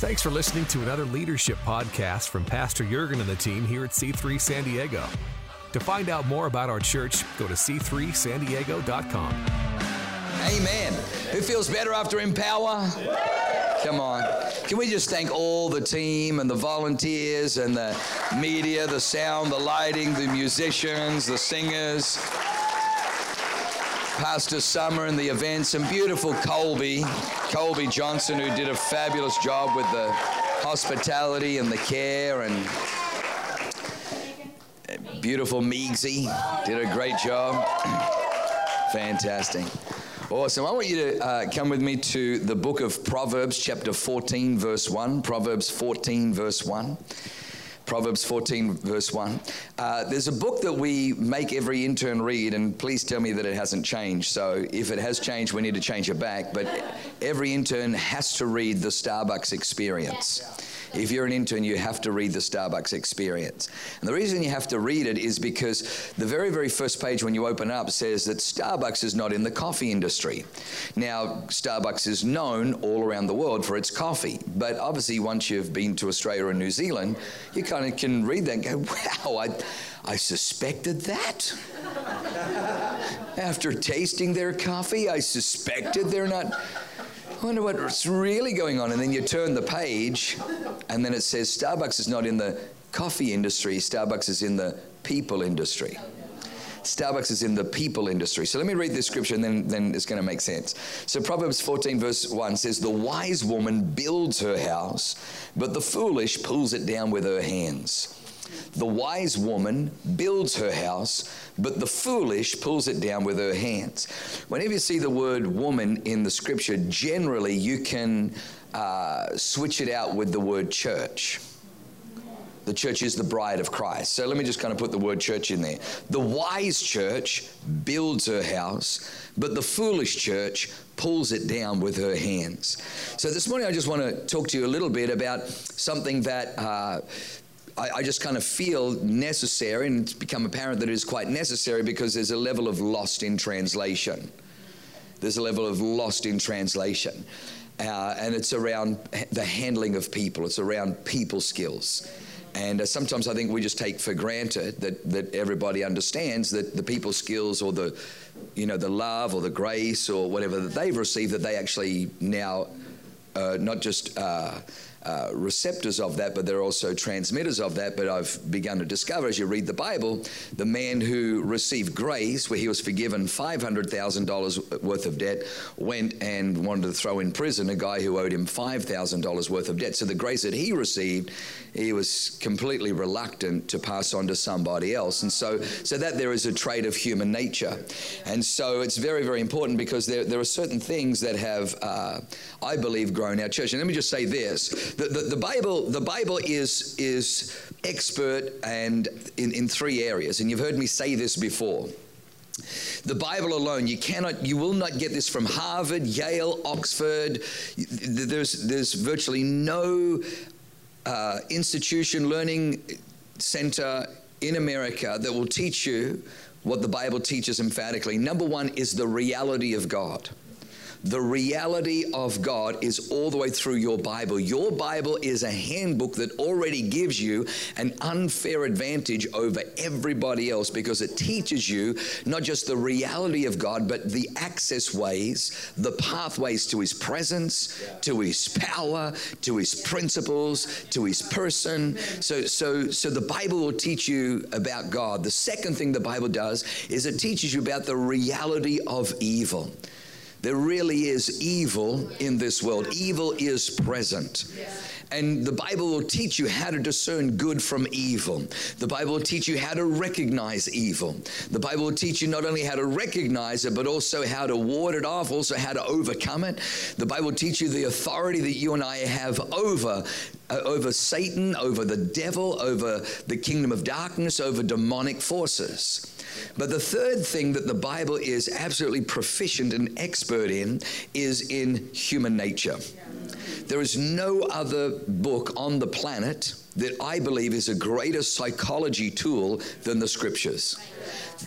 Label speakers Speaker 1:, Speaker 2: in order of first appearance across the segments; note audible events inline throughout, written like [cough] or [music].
Speaker 1: Thanks for listening to another leadership podcast from Pastor Jurgen and the team here at C3 San Diego. To find out more about our church, go to c3sandiego.com.
Speaker 2: Amen. Who feels better after Empower? Come on. Can we just thank all the team and the volunteers and the media, the sound, the lighting, the musicians, the singers, Pastor Summer and the events, and beautiful Colby, Colby Johnson, who did a fabulous job with the hospitality and the care, and beautiful Meegsy did a great job. [clears throat] Fantastic. Awesome. I want you to uh, come with me to the book of Proverbs, chapter 14, verse 1. Proverbs 14, verse 1. Proverbs 14, verse 1. Uh, there's a book that we make every intern read, and please tell me that it hasn't changed. So if it has changed, we need to change it back. But every intern has to read the Starbucks experience. If you're an intern, you have to read the Starbucks experience. And the reason you have to read it is because the very, very first page when you open up says that Starbucks is not in the coffee industry. Now, Starbucks is known all around the world for its coffee, but obviously, once you've been to Australia or New Zealand, you kind of can read that and go, wow, I, I suspected that. [laughs] After tasting their coffee, I suspected they're not. I wonder what's really going on. And then you turn the page, and then it says Starbucks is not in the coffee industry, Starbucks is in the people industry. Starbucks is in the people industry. So let me read this scripture and then, then it's going to make sense. So Proverbs 14, verse 1 says, The wise woman builds her house, but the foolish pulls it down with her hands. The wise woman builds her house, but the foolish pulls it down with her hands. Whenever you see the word woman in the scripture, generally you can uh, switch it out with the word church. The church is the bride of Christ. So let me just kind of put the word church in there. The wise church builds her house, but the foolish church pulls it down with her hands. So this morning I just want to talk to you a little bit about something that. Uh, I, I just kind of feel necessary, and it's become apparent that it is quite necessary because there's a level of lost in translation. There's a level of lost in translation. Uh, and it's around the handling of people, it's around people skills. And uh, sometimes I think we just take for granted that, that everybody understands that the people skills or the, you know, the love or the grace or whatever that they've received, that they actually now uh, not just uh, receptors of that, but they're also transmitters of that. But I've begun to discover as you read the Bible, the man who received grace, where he was forgiven $500,000 worth of debt, went and wanted to throw in prison a guy who owed him $5,000 worth of debt. So the grace that he received, he was completely reluctant to pass on to somebody else. And so, so that there is a trait of human nature. And so it's very, very important because there, there are certain things that have, uh, I believe, grown our church. And let me just say this the, the, the, Bible, the Bible is, is expert and in, in three areas, and you've heard me say this before. The Bible alone, you cannot, you will not get this from Harvard, Yale, Oxford. There's, there's virtually no uh, institution, learning center in America that will teach you what the Bible teaches emphatically. Number one is the reality of God. The reality of God is all the way through your Bible. Your Bible is a handbook that already gives you an unfair advantage over everybody else because it teaches you not just the reality of God, but the access ways, the pathways to His presence, to His power, to His principles, to His person. So, so, so the Bible will teach you about God. The second thing the Bible does is it teaches you about the reality of evil. There really is evil in this world. Evil is present. And the Bible will teach you how to discern good from evil. The Bible will teach you how to recognize evil. The Bible will teach you not only how to recognize it, but also how to ward it off, also how to overcome it. The Bible will teach you the authority that you and I have over uh, over Satan, over the devil, over the kingdom of darkness, over demonic forces. But the third thing that the Bible is absolutely proficient and expert in is in human nature. There is no other book on the planet that I believe is a greater psychology tool than the scriptures.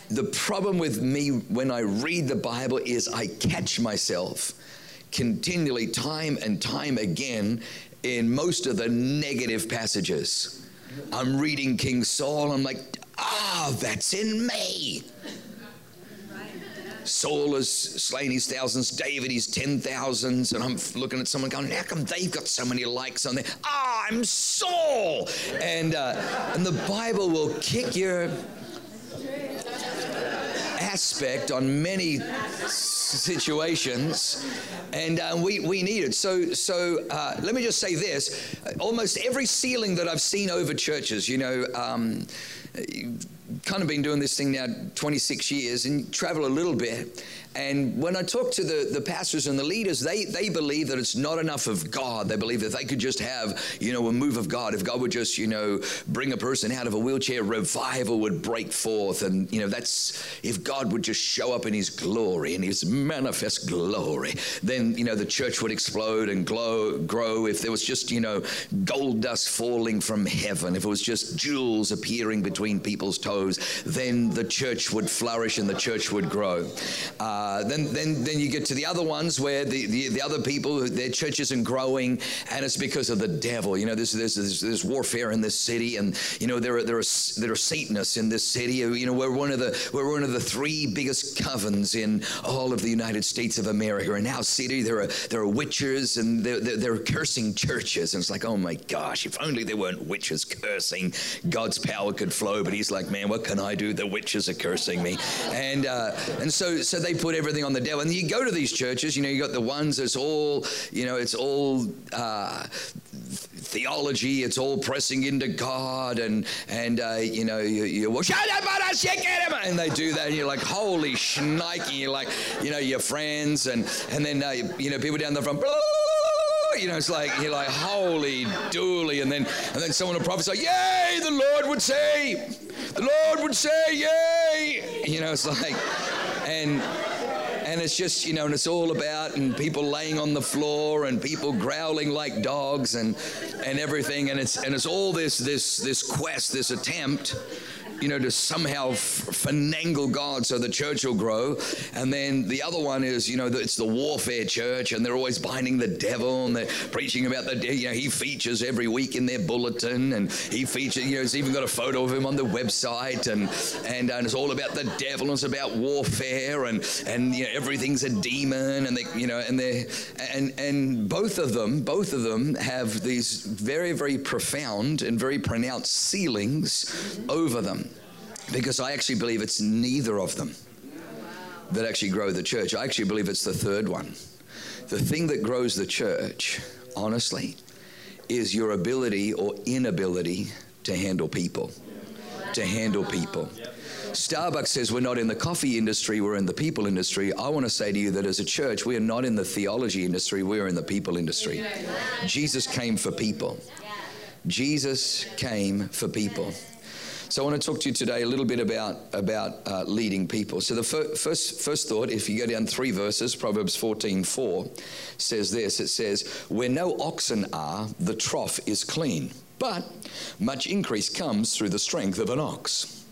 Speaker 2: The problem with me when I read the Bible is I catch myself continually, time and time again, in most of the negative passages. I'm reading King Saul, I'm like, ah, that's in me. Saul has slain his thousands, David his ten thousands, and I'm looking at someone going, how come they've got so many likes on there? Ah, I'm Saul, and uh, and the Bible will kick your aspect on many situations, and uh, we, we need it. So, so uh, let me just say this almost every ceiling that I've seen over churches, you know, um, kind of been doing this thing now 26 years and travel a little bit. And when I talk to the, the pastors and the leaders, they, they believe that it's not enough of God. They believe that they could just have, you know, a move of God. If God would just, you know, bring a person out of a wheelchair, revival would break forth. And, you know, that's, if God would just show up in his glory and his manifest glory, then, you know, the church would explode and glow, grow. If there was just, you know, gold dust falling from heaven, if it was just jewels appearing between people's toes, then the church would flourish and the church would grow. Uh, uh, then, then, then you get to the other ones where the, the, the, other people, their church isn't growing, and it's because of the devil. You know, there's, there's, there's, there's warfare in this city, and you know there are, there are there are Satanists in this city. You know, we're one of the we're one of the three biggest covens in all of the United States of America. And now, city there are there are witches, and they're, they're, they're cursing churches, and it's like, oh my gosh, if only there weren't witches cursing, God's power could flow. But He's like, man, what can I do? The witches are cursing me, and uh, and so so they put put everything on the devil. And you go to these churches, you know, you got the ones that's all, you know, it's all uh, theology, it's all pressing into God, and and uh, you know, you, you well, and they do that, and you're like, holy shnikey, you're like, you know, your friends, and and then uh, you know, people down the front. you know, it's like you're like, holy dooly, and then and then someone will prophesy, yay, the Lord would say, the Lord would say, yay, you know, it's like, and and it's just you know and it's all about and people laying on the floor and people growling like dogs and and everything and it's and it's all this this this quest this attempt you know, to somehow finagle God so the church will grow. And then the other one is, you know, it's the warfare church, and they're always binding the devil, and they're preaching about the, devil. you know, he features every week in their bulletin, and he features, you know, it's even got a photo of him on the website, and and, and it's all about the devil, and it's about warfare, and and you know, everything's a demon, and they, you know, and they, and and both of them, both of them have these very very profound and very pronounced ceilings over them because I actually believe it's neither of them that actually grow the church. I actually believe it's the third one. The thing that grows the church, honestly, is your ability or inability to handle people. To handle people. Starbucks says we're not in the coffee industry, we're in the people industry. I want to say to you that as a church, we are not in the theology industry, we are in the people industry. Jesus came for people. Jesus came for people. So I want to talk to you today a little bit about about uh, leading people. So the fir- first first thought, if you go down three verses, Proverbs 14, 4, says this. It says, "Where no oxen are, the trough is clean, but much increase comes through the strength of an ox."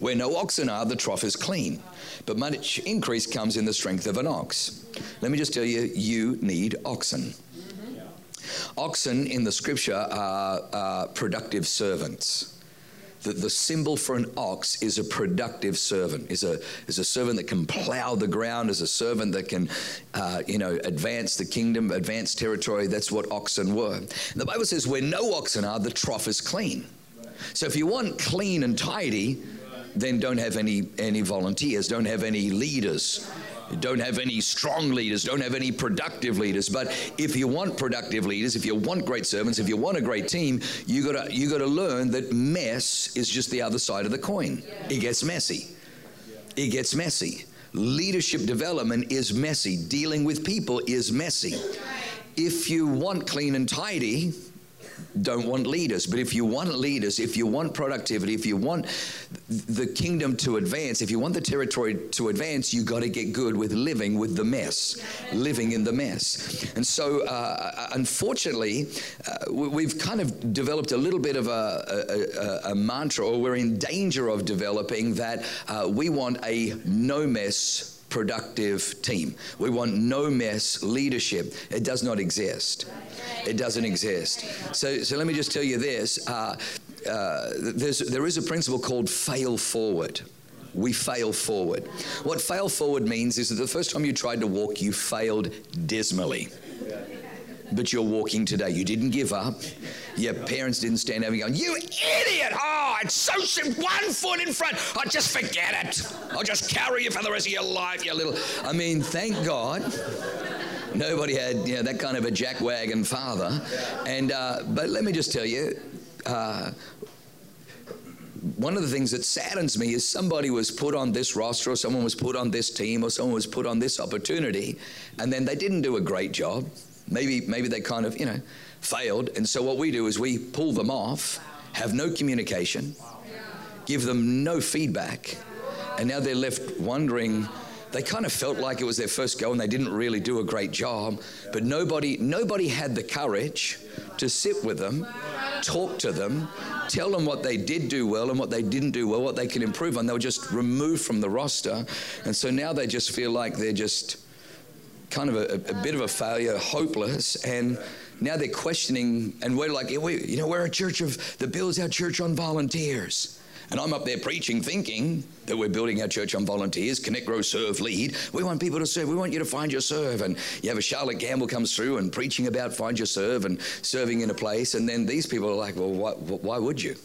Speaker 2: Where no oxen are, the trough is clean, but much increase comes in the strength of an ox. Let me just tell you, you need oxen. Oxen in the scripture are, are productive servants the, the symbol for an ox is a productive servant, is a, is a servant that can plow the ground, is a servant that can, uh, you know, advance the kingdom, advance territory. That's what oxen were. And the Bible says, where no oxen are, the trough is clean. So if you want clean and tidy, then don't have any, any volunteers, don't have any leaders don't have any strong leaders, don't have any productive leaders. But if you want productive leaders, if you want great servants, if you want a great team, you gotta you gotta learn that mess is just the other side of the coin. It gets messy. It gets messy. Leadership development is messy. Dealing with people is messy. If you want clean and tidy, don't want leaders. But if you want leaders, if you want productivity, if you want the kingdom to advance, if you want the territory to advance, you got to get good with living with the mess, living in the mess. And so, uh, unfortunately, uh, we've kind of developed a little bit of a, a, a, mantra, or we're in danger of developing that uh, we want a no mess productive team. We want no mess leadership. It does not exist. It doesn't exist. So, so let me just tell you this. Uh, uh, there's, there is a principle called fail forward. We fail forward. What fail forward means is that the first time you tried to walk, you failed dismally but you're walking today. You didn't give up. Your parents didn't stand over go, You idiot! Oh, it's so simple. One foot in front. I just forget it. I'll just carry you for the rest of your life, you little. I mean, thank God. Nobody had you know, that kind of a jackwagon father. And, uh, but let me just tell you, uh, one of the things that saddens me is somebody was put on this roster or someone was put on this team or someone was put on this opportunity and then they didn't do a great job Maybe, maybe they kind of, you know, failed. And so what we do is we pull them off, have no communication, give them no feedback, and now they're left wondering. They kind of felt like it was their first go and they didn't really do a great job, but nobody, nobody had the courage to sit with them, talk to them, tell them what they did do well and what they didn't do well, what they can improve on. They were just removed from the roster. And so now they just feel like they're just kind of a, a bit of a failure, hopeless, and now they're questioning, and we're like, we, you know, we're a church of that builds our church on volunteers. And I'm up there preaching, thinking that we're building our church on volunteers, connect, grow, serve, lead. We want people to serve. We want you to find your serve. And you have a Charlotte Gambill comes through and preaching about find your serve and serving in a place. And then these people are like, well, why, why would you?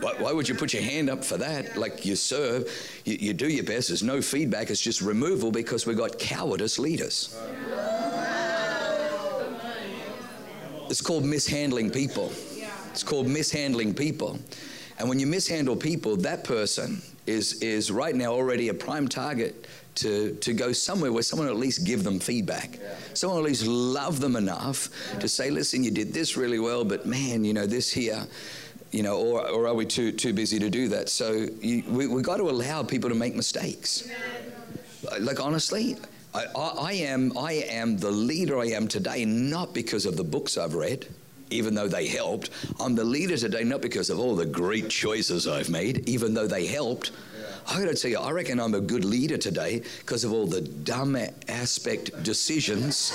Speaker 2: Why, why, would you put your hand up for that? Like you serve, you, you do your best. There's no feedback. It's just removal because we've got cowardice leaders. It's called mishandling people. It's called mishandling people. And when you mishandle people, that person is, is right now already a prime target to, to go somewhere where someone at least give them feedback. Someone at least love them enough to say, listen, you did this really well, but man, you know, this here, you know, or, or are we too, too busy to do that? So you, we, we've got to allow people to make mistakes. Like, honestly, I, I, I, am, I am the leader I am today not because of the books I've read, even though they helped. I'm the leader today not because of all the great choices I've made, even though they helped. I got to tell you, I reckon I'm a good leader today because of all the dumb aspect decisions,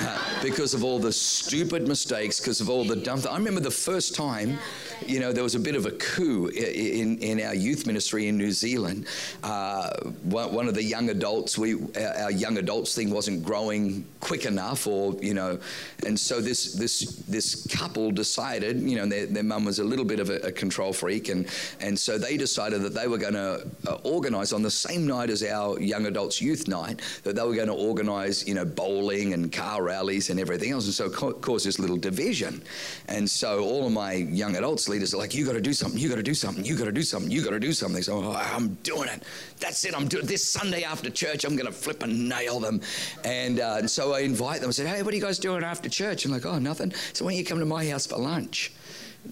Speaker 2: uh, [laughs] because of all the stupid mistakes, because of all the dumb. Th- I remember the first time you know, there was a bit of a coup in, in our youth ministry in New Zealand. Uh, one, one, of the young adults, we our young adults thing wasn't growing quick enough, or you know, and so this this this couple decided, you know, their, their mum was a little bit of a, a, control freak, and and so they decided that they were going to uh, organise on the same night as our young adults youth night that they were going to organise, you know, bowling and car rallies and everything else, and so caused this little division, and so all of my young adults leaders are like, you got to do something, you got to do something, you got to do something, you got to do something. So oh, I'm doing it. That's it. I'm doing this Sunday after church. I'm going to flip and nail them. And, uh, and so I invite them. I said, hey, what are you guys doing after church? I'm like, oh, nothing. So why don't you come to my house for lunch?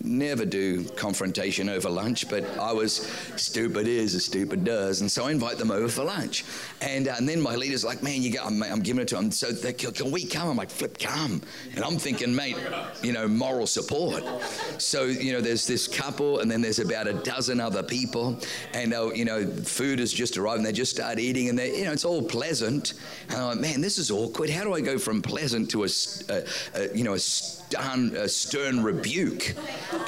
Speaker 2: Never do confrontation over lunch, but I was stupid is as stupid does, and so I invite them over for lunch. And, uh, and then my leader's like, "Man, you got, I'm, I'm giving it to them. So they, can, can we come?" I'm like, "Flip, come!" And I'm thinking, mate, you know, moral support. So you know, there's this couple, and then there's about a dozen other people, and uh, you know, food has just arrived, and they just start eating, and they, you know, it's all pleasant. And I'm like, "Man, this is awkward. How do I go from pleasant to a, a, a you know, a stern, a stern rebuke?"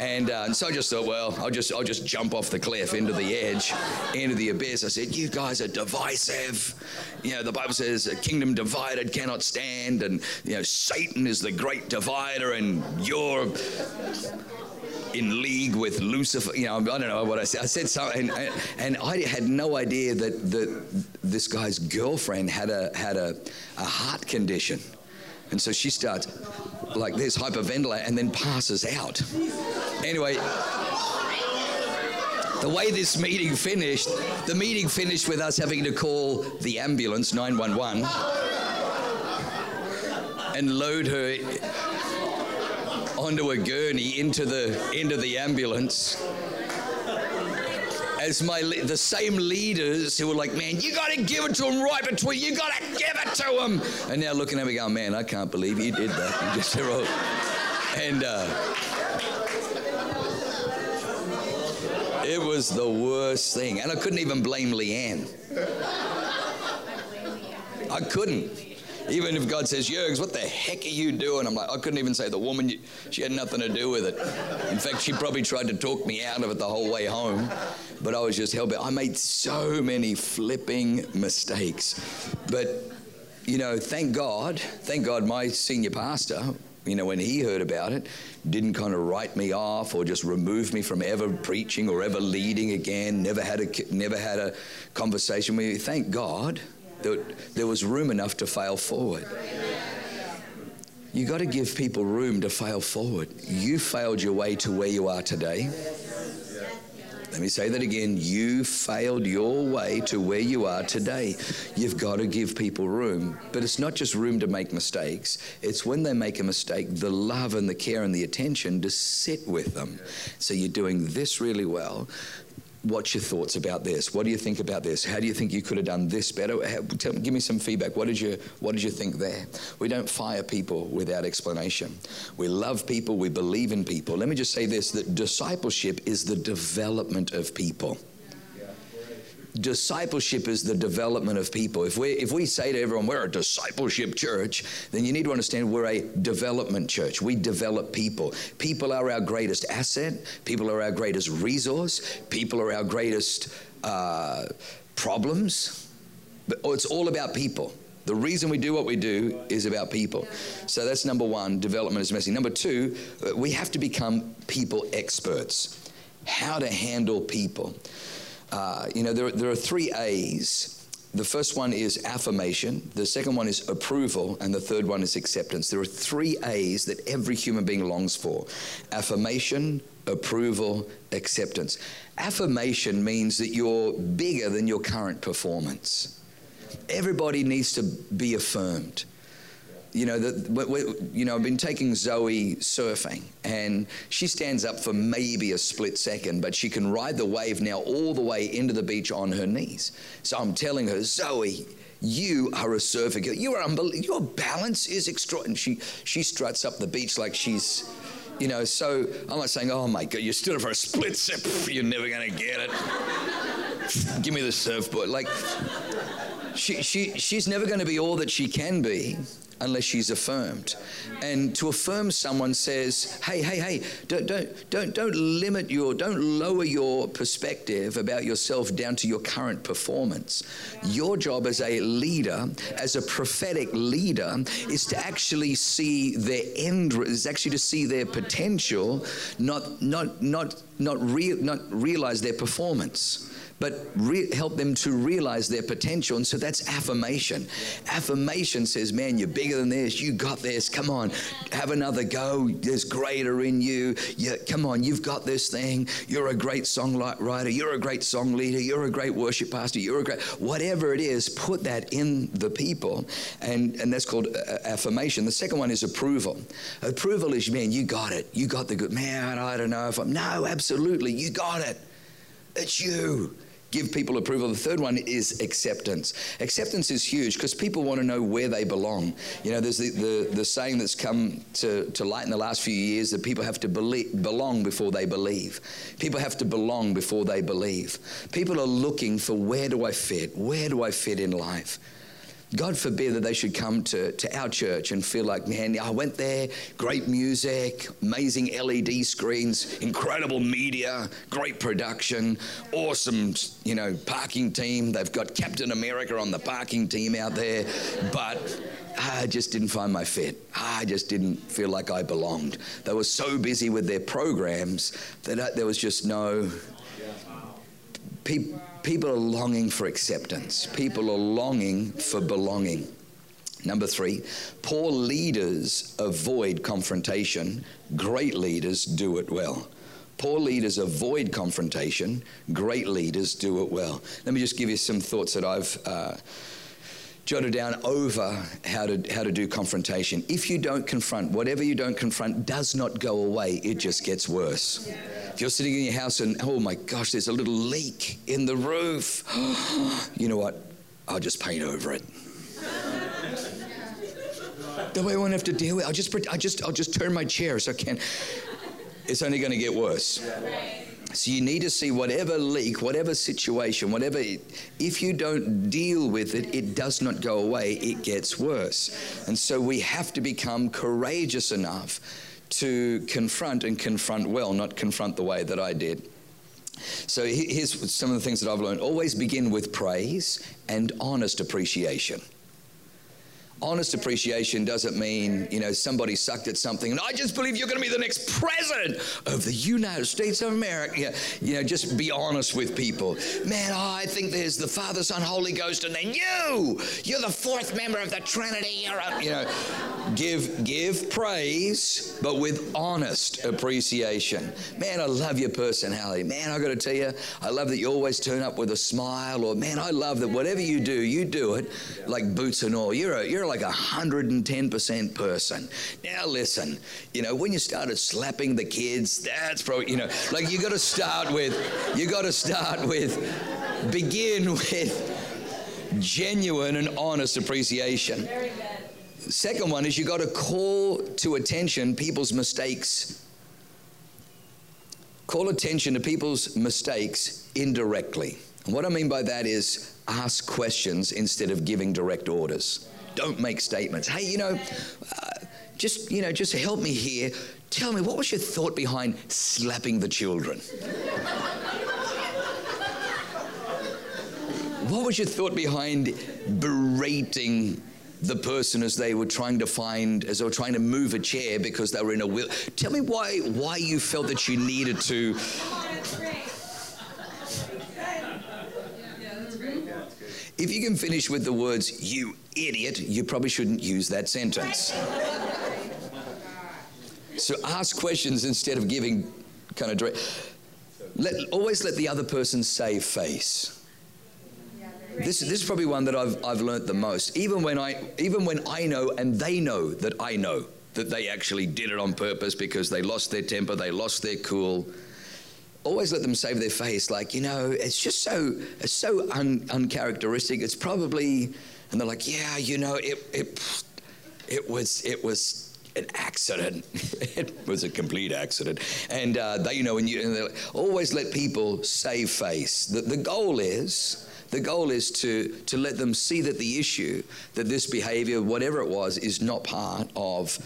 Speaker 2: And, uh, and so I just thought, well, I'll just, I'll just jump off the cliff into the edge, into the abyss. I said, you guys are divisive. You know, the Bible says a kingdom divided cannot stand. And, you know, Satan is the great divider and you're in league with Lucifer. You know, I don't know what I said. I said something, and, and I had no idea that, that this guy's girlfriend had a had a, a heart condition, and so she starts like this, hyperventilate, and then passes out. Anyway, the way this meeting finished, the meeting finished with us having to call the ambulance 911 and load her onto a gurney into the into the ambulance as my the same leaders who were like, man, you got to give it to him right between, you got to give it to him. And now looking at me going, man, I can't believe you did that. You just wrote. And uh, it was the worst thing. And I couldn't even blame Leanne. I couldn't. Even if God says, Jurgs, what the heck are you doing? I'm like, I couldn't even say the woman, she had nothing to do with it. In fact, she probably tried to talk me out of it the whole way home, but I was just hell bent. I made so many flipping mistakes. But, you know, thank God, thank God my senior pastor, you know, when he heard about it, didn't kind of write me off or just remove me from ever preaching or ever leading again. Never had a never had a conversation with me. Thank God that there was room enough to fail forward. You got to give people room to fail forward. You failed your way to where you are today. Let me say that again. You failed your way to where you are today. You've got to give people room. But it's not just room to make mistakes, it's when they make a mistake, the love and the care and the attention to sit with them. So you're doing this really well what's your thoughts about this? What do you think about this? How do you think you could have done this better? Tell, give me some feedback. What did you What did you think there? We don't fire people without explanation. We love people. We believe in people. Let me just say this: that discipleship is the development of people discipleship is the development of people. If we if we say to everyone we're a discipleship church, then you need to understand we're a development church. We develop people. People are our greatest asset. People are our greatest resource. People are our greatest uh, problems. But it's all about people. The reason we do what we do is about people. So that's number one, development is messy. Number two, uh, we have to become people experts. How to handle people. Uh, you know, there, there are three A's. The first one is affirmation, the second one is approval, and the third one is acceptance. There are three A's that every human being longs for affirmation, approval, acceptance. Affirmation means that you're bigger than your current performance. Everybody needs to be affirmed you know, the, you know, I've been taking Zoe surfing, and she stands up for maybe a split second, but she can ride the wave now all the way into the beach on her knees. So I'm telling her, Zoe, you are a surfer girl. You are unbelievable. Your balance is extraordinary. She she struts up the beach like she's, you know. So I'm not saying, oh my God, you stood up for a split second. [laughs] You're never gonna get it. [laughs] Give me the surfboard. Like, she she she's never to be all that she can be unless she's affirmed. And to affirm someone says, hey, hey, hey, don't, don't, don't, don't limit your, don't lower your perspective about yourself down to your current performance. Your job as a leader, as a prophetic leader, is to actually see their end, is actually to see their potential, not, not, not, not, re, not realize their performance but re- help them to realize their potential. And so that's affirmation. Affirmation says, man, you're bigger than this. You got this. Come on, have another go. There's greater in you. you come on, you've got this thing. You're a great songwriter. You're a great song leader. You're a great worship pastor. You're a great, whatever it is, put that in the people. And, and that's called uh, affirmation. The second one is approval. Approval is, man, you got it. You got the good. Man, I don't know if I'm, no, absolutely. You got it. It's you give people approval. The third one is acceptance. Acceptance is huge because people want to know where they belong. You know, there's the, the, the, saying that's come to, to light in the last few years that people have to believe, belong before they believe. People have to belong before they believe. People are looking for where do I fit? Where do I fit in life? God forbid that they should come to, to our church and feel like, man, I went there, great music, amazing LED screens, incredible media, great production, awesome, you know, parking team. They've got Captain America on the parking team out there, but I just didn't find my fit. I just didn't feel like I belonged. They were so busy with their programs that uh, there was just no. People, People are longing for acceptance, people are longing for belonging. Number three, poor leaders avoid confrontation, great leaders do it well. Poor leaders avoid confrontation, great leaders do it well. Let me just give you some thoughts that I've. Uh, jotted down over how to, how to do confrontation. If you don't confront, whatever you don't confront does not go away, it just gets worse. If you're sitting in your house and, oh my gosh, there's a little leak in the roof, [gasps] you know what? I'll just paint over it. [laughs] the way I won't have to deal with it, I'll just, I'll just, I'll just turn my chair so I can. It's only going to get worse. So you need to see whatever leak, whatever situation, whatever, if you don't deal with it, it does not go away, it gets worse. And so we have to become courageous enough to confront and confront well, not confront the way that I did. So here's some of the things that I've learned. Always begin with praise and honest appreciation honest appreciation doesn't mean, you know, somebody sucked at something and I just believe you're going to be the next president of the United States of America. You know, just be honest with people. Man, oh, I think there's the Father, Son, Holy Ghost, and then you, you're the fourth member of the Trinity. You're a, you know, give give praise, but with honest appreciation. Man, I love your personality. Man, I got to tell you, I love that you always turn up with a smile. Or man, I love that whatever you do, you do it like boots and all. You're a you're like a 110% person. Now listen, you know, when you started slapping the kids, that's probably, you know, like you got to start with, you got to start with, begin with genuine and honest appreciation. Second one is you got to call to attention people's mistakes. Call attention to people's mistakes indirectly. And what I mean by that is ask questions instead of giving direct orders. Don't make statements. Hey, you know, uh, just you know, just help me here. Tell me, what was your thought behind slapping the children? what was your thought behind berating the person as they were trying to find, as they were trying to move a chair because they were in a wheel? Tell me why why you felt that you needed to If you can finish with the words, you idiot, you probably shouldn't use that sentence. So ask questions instead of giving kind of direct. Let, always let the other person save face. This, this is probably one that I've, I've learnt the most. Even when, I, even when I know and they know that I know that they actually did it on purpose because they lost their temper, they lost their cool always let them save their face. Like you know it's just so it's so un, uncharacteristic. It's probably and they're like yeah you know it it it was it was an accident. [laughs] It was a complete accident. And uh, they you know and you and always let people save face. The, the goal is the goal is to, to let them see that the issue, that this behavior, whatever it was, is not part of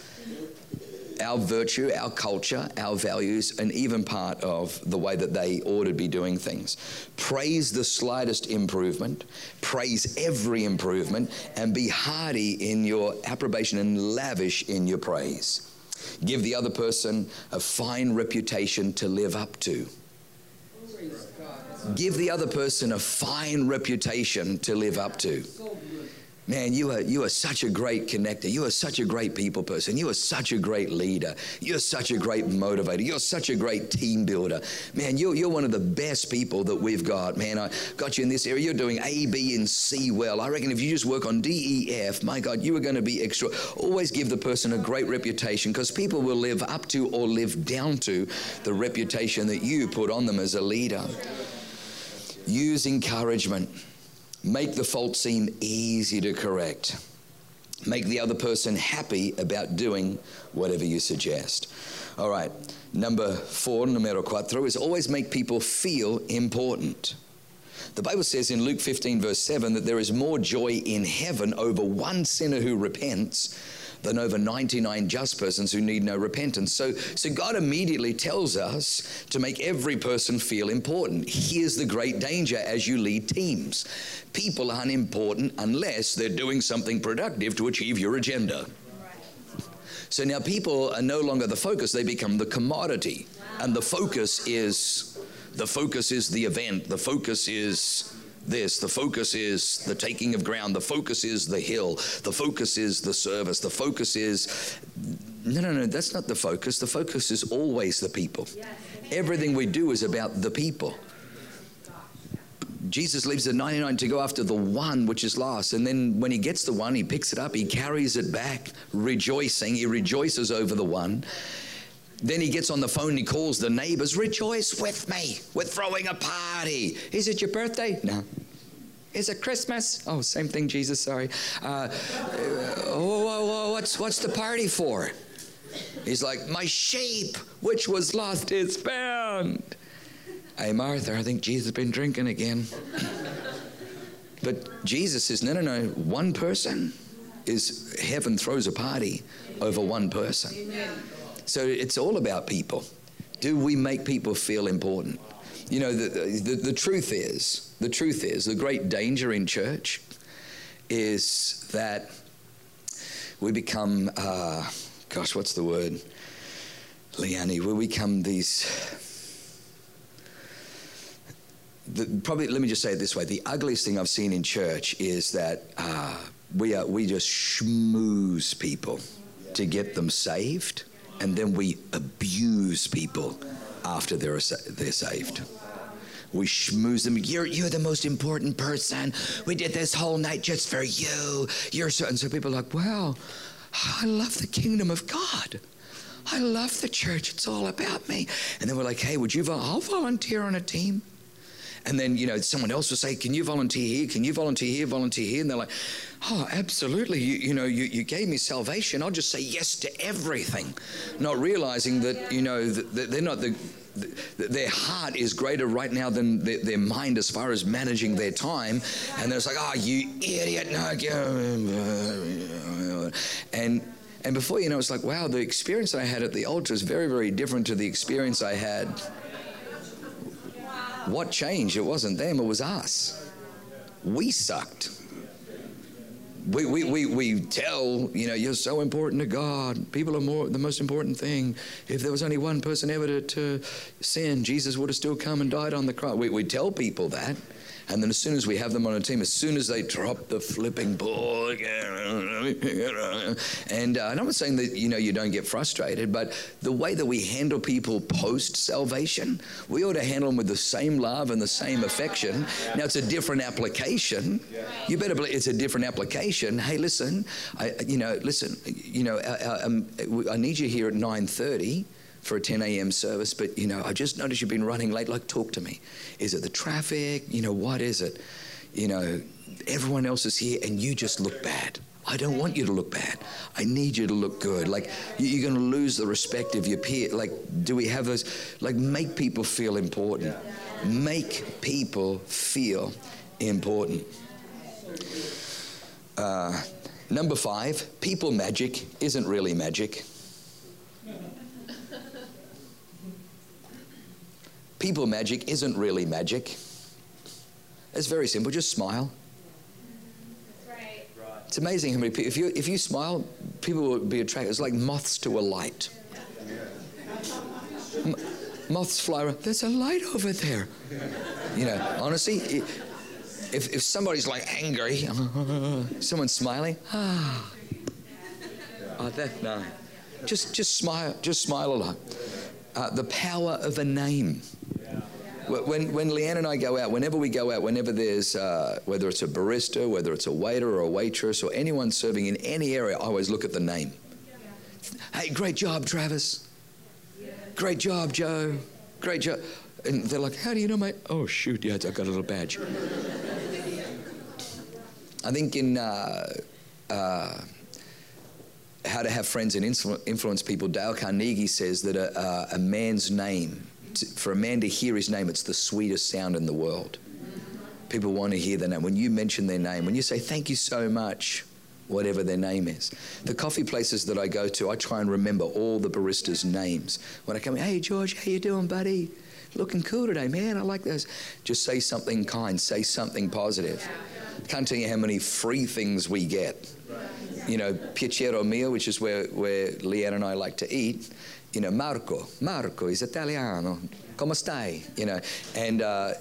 Speaker 2: our virtue, our culture, our values, and even part of the way that they ought to be doing things. Praise the slightest improvement, praise every improvement, and be hearty in your approbation and lavish in your praise. Give the other person a fine reputation to live up to. Give the other person a fine reputation to live up to. Man, you are, you are such a great connector. You are such a great people person. You are such a great leader. You're such a great motivator. You're such a great team builder. Man, you're, you're one of the best people that we've got. Man, I got you in this area. You're doing A, B, and C well. I reckon if you just work on D, E, F, my God, you are going to be extra. Always give the person a great reputation because people will live up to or live down to the reputation that you put on them as a leader. Use encouragement. Make the fault seem easy to correct. Make the other person happy about doing whatever you suggest. All right, number four, numero cuatro, is always make people feel important. The Bible says in Luke 15, verse 7, that there is more joy in heaven over one sinner who repents than over 99 just persons who need no repentance. So, so God immediately tells us to make every person feel important. Here's the great danger as you lead teams people aren't important unless they're doing something productive to achieve your agenda. So now people are no longer the focus, they become the commodity. And the focus is the focus is the event, the focus is this. The focus is the taking of ground. The focus is the hill. The focus is the service. The focus is. No, no, no, that's not the focus. The focus is always the people. Everything we do is about the people. Jesus leaves the 99 to go after the one which is lost. And then when he gets the one, he picks it up, he carries it back, rejoicing. He rejoices over the one. Then he gets on the phone and he calls the neighbors, Rejoice with me. We're throwing a party. Is it your birthday? No. Is it Christmas? Oh, same thing, Jesus, sorry. Uh, oh, what's, what's the party for? He's like, My sheep, which was lost, is found. Hey, Martha, I think Jesus has been drinking again. but Jesus says, no, no, no, one person is heaven throws a party over one person. So it's all about people. Do we make people feel important? You know, the, the, the truth is, the truth is, the great danger in church is that we become, uh, gosh, what's the word? Leanne, we become these. The, probably, let me just say it this way: the ugliest thing I've seen in church is that uh, we are we just schmooze people to get them saved, and then we abuse people after they're they're saved. We schmooze them. You're, you're the most important person. We did this whole night just for you. You're so, and so people are like, wow, I love the kingdom of God. I love the church. It's all about me. And then we're like, hey, would you, I'll volunteer on a team. And then, you know, someone else will say, Can you volunteer here? Can you volunteer here? Volunteer here? And they're like, Oh, absolutely. You, you know, you, you gave me salvation. I'll just say yes to everything. Not realizing that, you know, that they're not the, their heart is greater right now than their, their, mind as far as managing their time. And they're like, oh, you idiot. No. And, and before you know, it's like, wow, the experience I had at the altar is very, very different to the experience I had what changed? It wasn't them, it was us. We sucked. We, we, we, we tell, you know, you're so important to God. People are more the most important thing. If there was only one person ever to, to sin, Jesus would have still come and died on the cross. We, we tell people that. And then as soon as we have them on a team, as soon as they drop the flipping ball, and, uh, and I'm not saying that you know you don't get frustrated, but the way that we handle people post salvation, we ought to handle them with the same love and the same affection. Now it's a different application. You better believe it's a different application. Hey, listen, I, you know, listen, you know, I, I, um, I need you here at 9:30 for a 10 a.m. service, but you know, I just noticed you've been running late. Like, talk to me. Is it the traffic? You know, what is it? You know, everyone else is here and you just look bad. I don't want you to look bad. I need you to look good. Like, you're going to lose the respect of your peer. Like, do we have those? Like, make people feel important. Make people feel important. Uh, number five, people magic isn't really magic. People magic isn't really magic. It's very simple. Just smile. It's amazing how many people, if you, if you smile, people will be attracted. It's like moths to a light. M- moths fly around. There's a light over there. You know, honestly, if, if somebody's like angry, [laughs] someone's smiling, ah, oh, that, no. Just, just smile, just smile a lot. Uh, the power of a name. When, when Leanne and I go out, whenever we go out, whenever there's, uh, whether it's a barista, whether it's a waiter or a waitress or anyone serving in any area, I always look at the name. Hey, great job, Travis. Yeah. Great job, Joe. Great job. And they're like, how do you know my, oh, shoot, yeah, I got a little badge. I think in uh, uh, How to Have Friends and Influence People, Dale Carnegie says that a, a man's name to, for a man to hear his name, it's the sweetest sound in the world. People want to hear their name. When you mention their name, when you say thank you so much, whatever their name is. The coffee places that I go to, I try and remember all the baristas' names. When I come in, hey George, how you doing, buddy? Looking cool today, man. I like those. Just say something kind. Say something positive. Can't tell you how many free things we get. You know, Piacere Mio, which is where, where Leanne and I like to eat you know, Marco, Marco is Italiano, come stai? You know, and uh,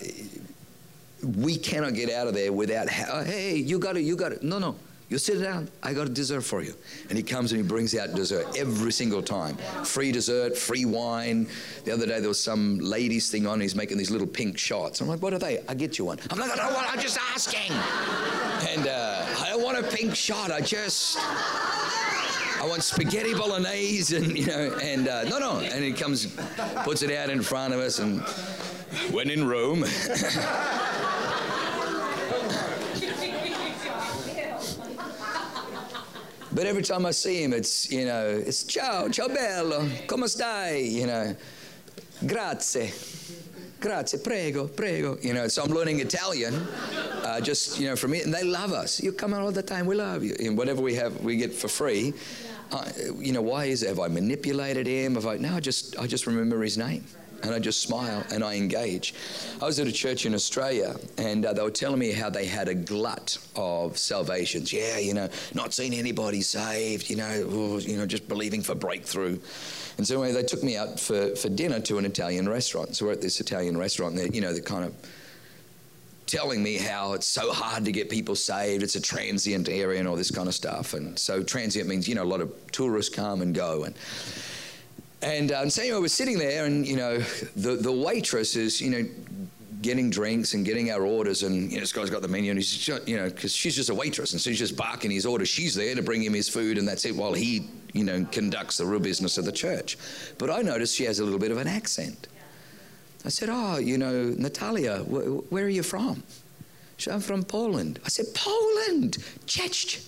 Speaker 2: we cannot get out of there without, oh, hey, you got it, you got it. No, no, you sit down, I got a dessert for you. And he comes and he brings out dessert every single time. Free dessert, free wine. The other day there was some ladies thing on, he's making these little pink shots. I'm like, what are they? I'll get you one. I'm like, I don't want, I'm just asking. And uh, I don't want a pink shot, I just. I want spaghetti bolognese, and you know, and uh, no, no, and he comes, puts it out in front of us, and when in Rome. [laughs] but every time I see him, it's you know, it's ciao, ciao bello, come stai, you know, grazie. Grazie, prego, prego. You know, so I'm learning Italian, uh, just you know from it, and they love us. You come out all the time, we love you. And whatever we have, we get for free. Uh, you know, why is it? Have I manipulated him? Have I? No, I just I just remember his name and I just smile and I engage. I was at a church in Australia and uh, they were telling me how they had a glut of salvations. Yeah, you know, not seeing anybody saved, you know, or, you know, just believing for breakthrough. And so anyway, they took me out for, for dinner to an Italian restaurant. So we're at this Italian restaurant there, you know, they're kind of telling me how it's so hard to get people saved. It's a transient area and all this kind of stuff. And so transient means, you know, a lot of tourists come and go. And and, uh, and so anyway, we're sitting there, and you know, the, the waitress is, you know, getting drinks and getting our orders, and you know, this guy's got the menu, and he's, you know, because she's just a waitress, and so she's just barking his orders. She's there to bring him his food, and that's it, while he, you know, conducts the real business of the church. But I noticed she has a little bit of an accent. I said, "Oh, you know, Natalia, wh- where are you from?" She said, "I'm from Poland." I said, "Poland, Cześć."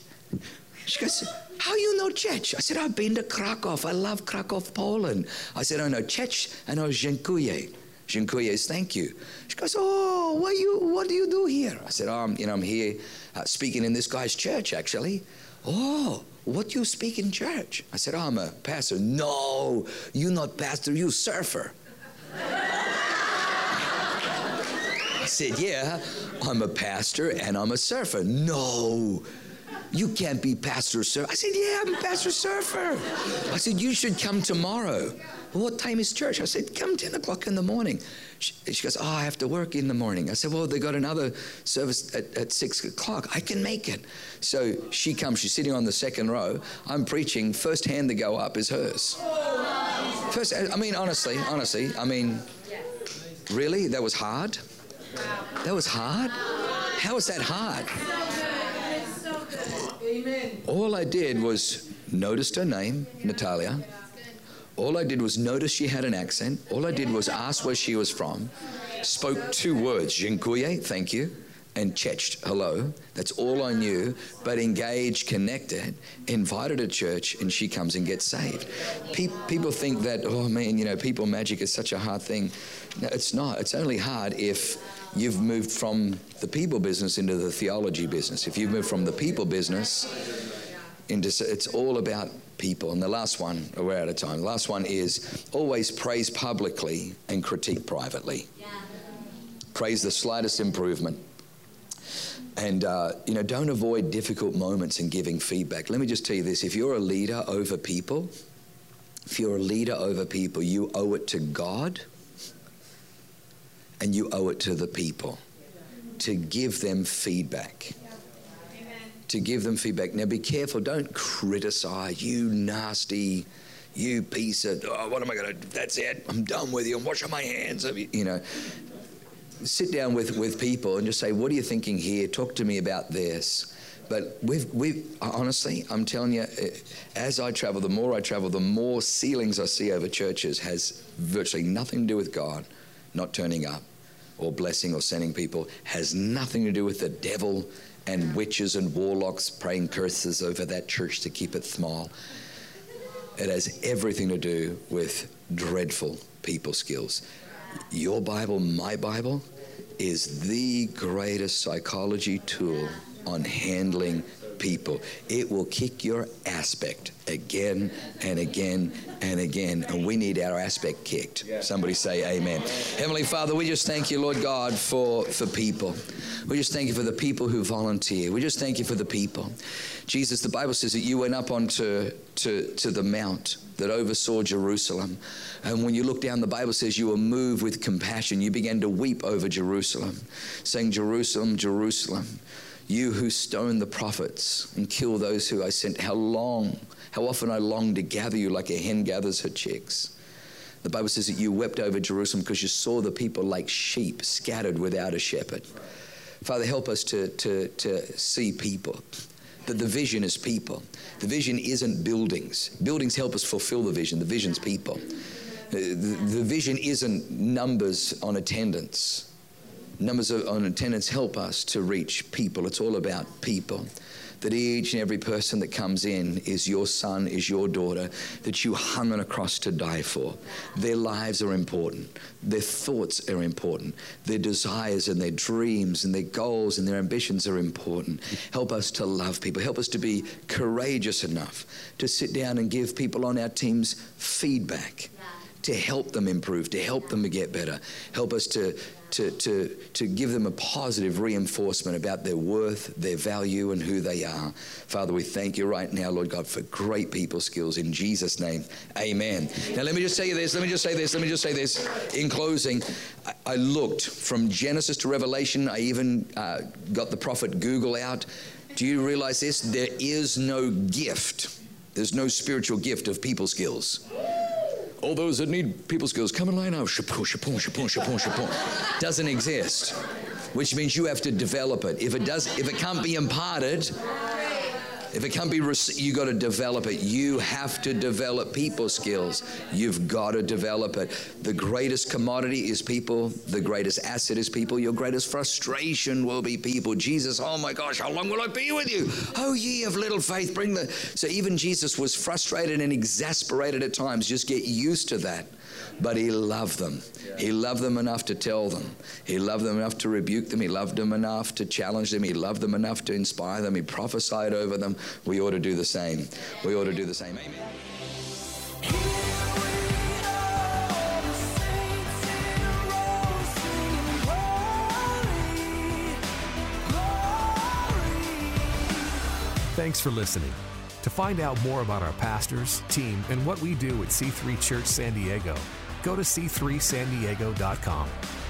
Speaker 2: She goes, How you know Cześć? I said, I've been to Krakow. I love Krakow, Poland. I said, I know Cześć I know Dziękuję. Dziękuję is thank you. She goes, Oh, what, you, what do you do here? I said, um, you know, I'm here uh, speaking in this guy's church, actually. Oh, what do you speak in church? I said, oh, I'm a pastor. No, you're not pastor, you surfer. I said, yeah, I'm a pastor and I'm a surfer. No, you can't be Pastor Surfer. I said, Yeah, I'm Pastor Surfer. I said, You should come tomorrow. what time is church? I said, Come 10 o'clock in the morning. She, she, goes, Oh, I have to work in the morning. I said, Well, they got another service at, at 6 o'clock. I can make it. So she comes, she's sitting on the second row. I'm preaching. First hand to go up is hers. First, I mean, honestly, honestly, I mean, really? That was hard? That was hard? How was that hard? All I did was noticed her name, Natalia. All I did was notice she had an accent. All I did was ask where she was from. Spoke two words, Dziękuję, thank you, and Cześć, hello. That's all I knew. But engaged, connected, invited her church, and she comes and gets saved. Pe- people think that, oh man, you know, people magic is such a hard thing. No, it's not. It's only hard if you've moved from the people business into the theology business. If you've moved from the people business into, it's all about people. And the last one, we're out of time. The last one is always praise publicly and critique privately. Praise the slightest improvement. And, uh, you know, don't avoid difficult moments in giving feedback. Let me just tell you this if you're a leader over people, if you're a leader over people, you owe it to God and you owe it to the people to give them feedback. To give them feedback. Now be careful, don't criticize, you nasty, you piece of, oh, what am I going to, that's it, I'm done with you, I'm washing my hands. of You you know, sit down with, with people and just say, what are you thinking here? Talk to me about this. But we've, we've, honestly, I'm telling you, eh, as I travel, the more I travel, the more ceilings I see over churches has virtually nothing to do with God not turning up or blessing or sending people has nothing to do with the devil and witches and warlocks praying curses over that church to keep it small. It has everything to do with dreadful people skills. Your Bible, my Bible, is the greatest psychology tool on handling people. It will kick your aspect again and again and again. And we need our aspect kicked. Somebody say amen. Heavenly Father, we just thank you, Lord God, for, for people. We just thank you for the people who volunteer. We just thank you for the people. Jesus, the Bible says that you went up onto to, to the mount that oversaw Jerusalem. And when you look down, the Bible says you were moved with compassion. You began to weep over Jerusalem, saying, Jerusalem, Jerusalem, you who stone the prophets and kill those who I sent, how long, how often I long to gather you like a hen gathers her chicks. The Bible says that you wept over Jerusalem because you saw the people like sheep scattered without a shepherd. Father, help us to, to, to see people. That the vision is people. The vision isn't buildings. Buildings help us fulfill the vision. The vision's people. The, the vision isn't numbers on attendance. Numbers on attendance help us to reach people. It's all about people. that each and every person that comes in is your son, is your daughter, that you hung on a cross to die for. Their lives are important. Their thoughts are important. Their desires and their dreams and their goals and their ambitions are important. Help us to love people. Help us to be courageous enough to sit down and give people on our teams feedback to help them improve, to help them to get better. Help us to to, to, to give them a positive reinforcement about their worth, their value, and who they are. Father, we thank you right now, Lord God, for great people skills in Jesus' name. Amen. Now, let me just say this, let me just say this, let me just say this. In closing, I, I looked from Genesis to Revelation, I even uh, got the prophet Google out. Do you realize this? There is no gift, there's no spiritual gift of people skills all those that need people skills, come and line up. Shapoon, shapoon, shapoon, shapoon, shapoon. Doesn't exist, which means you have to develop it. If it does, if it can't be imparted, if it can't be, you got to develop it. You have to develop people skills. You've got to develop it. The greatest commodity is people. The greatest asset is people. Your greatest frustration will be people. Jesus, oh my gosh, how long will I be with you? Oh, ye of little faith, bring the. So even Jesus was frustrated and exasperated at times. Just get used to that but he loved them. He loved them enough to tell them. He loved them enough to rebuke them. He loved them enough to challenge them. He loved them enough to inspire them. He prophesied over them. We ought to do the same. We ought to do the same. Amen.
Speaker 1: Thanks for listening. To find out more about our pastors, team, and what we do at C3 Church San Diego, go to c3sandiego.com.